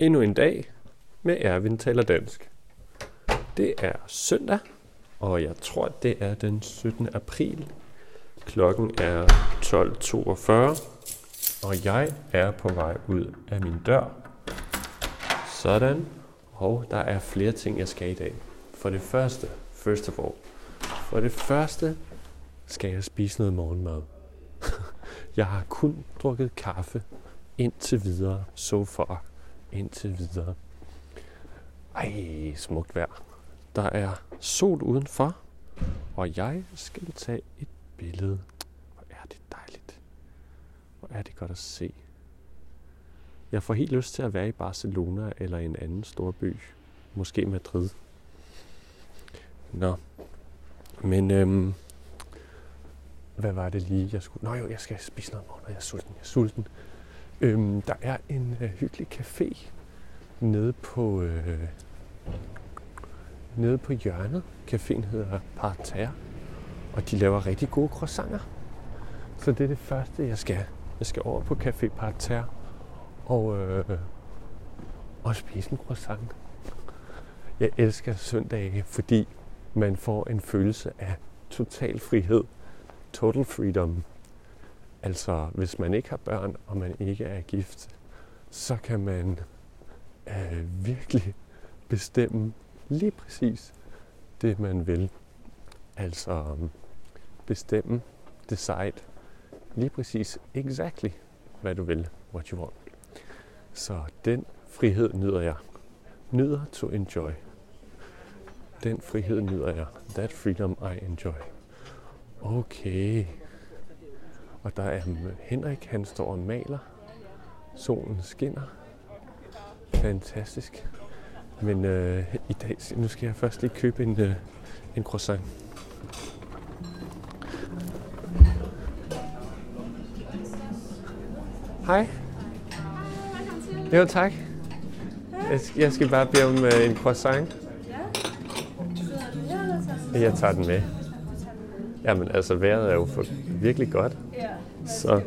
Endnu en dag med Erwin taler dansk. Det er søndag, og jeg tror, det er den 17. april. Klokken er 12.42, og jeg er på vej ud af min dør. Sådan. Og der er flere ting, jeg skal i dag. For det første, first of all, for det første skal jeg spise noget morgenmad. jeg har kun drukket kaffe indtil videre, so far, indtil videre. Ej, smukt vejr. Der er sol udenfor, og jeg skal tage et billede. Hvor er det dejligt. Hvor er det godt at se. Jeg får helt lyst til at være i Barcelona eller en anden stor by. Måske Madrid. Nå. Men øhm, hvad var det lige, jeg skulle... Nå jo, jeg skal spise noget morgen, jeg er sulten. Jeg er sulten. Øhm, der er en øh, hyggelig café nede på, øh, nede på hjørnet. Caféen hedder Parterre, og de laver rigtig gode croissanter. Så det er det første, jeg skal. Jeg skal over på Café Parterre og, øh, og spise en croissant. Jeg elsker søndage, fordi man får en følelse af total frihed. Total freedom. Altså, hvis man ikke har børn, og man ikke er gift, så kan man øh, virkelig bestemme lige præcis det, man vil. Altså, um, bestemme, decide lige præcis exactly, hvad du vil, what you want. Så den frihed nyder jeg. Nyder to enjoy. Den frihed nyder jeg. That freedom I enjoy. Okay. Og der er Henrik, han står og maler. Solen skinner. Fantastisk. Men øh, i dag, nu skal jeg først lige købe en, øh, en croissant. Hej. Jo, tak. Jeg skal, bare bede om øh, en croissant. Jeg tager den med. Jamen altså, vejret er jo for virkelig godt. Så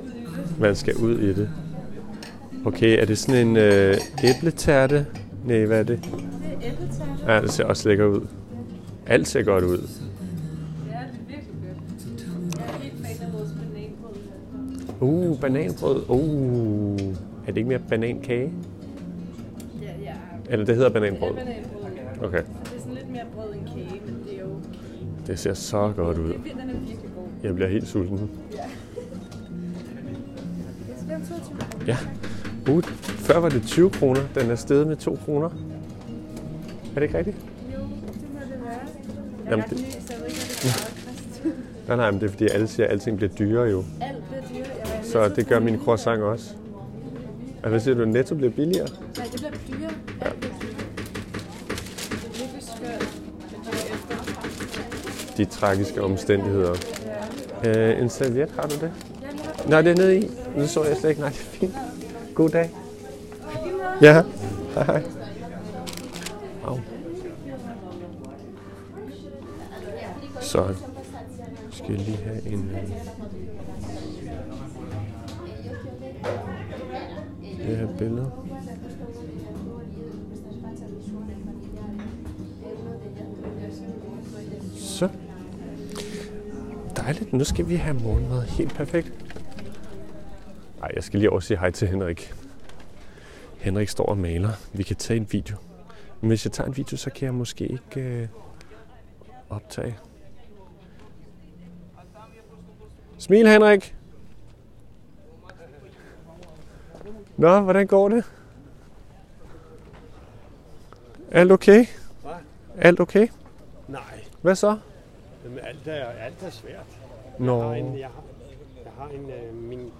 man skal ud i det. Okay, er det sådan en øh, æbletærte? Nej, hvad er det? Det er æbletærte. Ja, det ser også lækker ud. Alt ser godt ud. Er er bananbrød. Uh, bananbrød. Uh, er det ikke mere banankage? Ja, ja. Eller det hedder Det er bananbrød? bananbrød. Okay. Det er sådan lidt mere brød end kage, men det er jo okay. Det ser så godt ud. Det den er virkelig god. Jeg bliver helt sulten. Ja. Ja. Uh, før var det 20 kroner. Den er steget med 2 kroner. Er det ikke rigtigt? Jo, det må det være. Jeg er Jamen, det- ny, så jeg ved ikke. Nej, nej, men det er fordi alle siger, at alting bliver dyrere jo. Alt bliver dyrere. Jeg Så det gør min croissant også. Og hvad siger du, netto bliver billigere? Nej, det bliver dyrere. Er er efter. De tragiske omstændigheder. Ja. Øh, en serviet, har du det? Ja, Nej, det er nede i. Nu så jeg slet ikke. Nej, det er fint. God dag. Ja. Hej, hej. Au. Så skal jeg lige have en... øh, Det her billede. Så. Dejligt. Nu skal vi have morgenmad. Helt perfekt. Nej, jeg skal lige over sige hej til Henrik. Henrik står og maler. Vi kan tage en video. Men hvis jeg tager en video, så kan jeg måske ikke øh, optage. Smil, Henrik! Nå, hvordan går det? Alt okay? Hvad? Alt okay? Nej, Hvad så? Jamen, alt, er, alt er svært. Nå, Jeg har en, jeg har, jeg har en øh, min,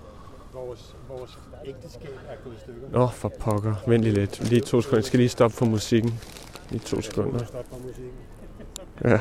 vores, vores ægteskab er gået i stykker. Nå for pokker. Vent lige lidt. Lige to sekunder. Jeg skal lige stoppe for musikken. Lige to sekunder. Ja.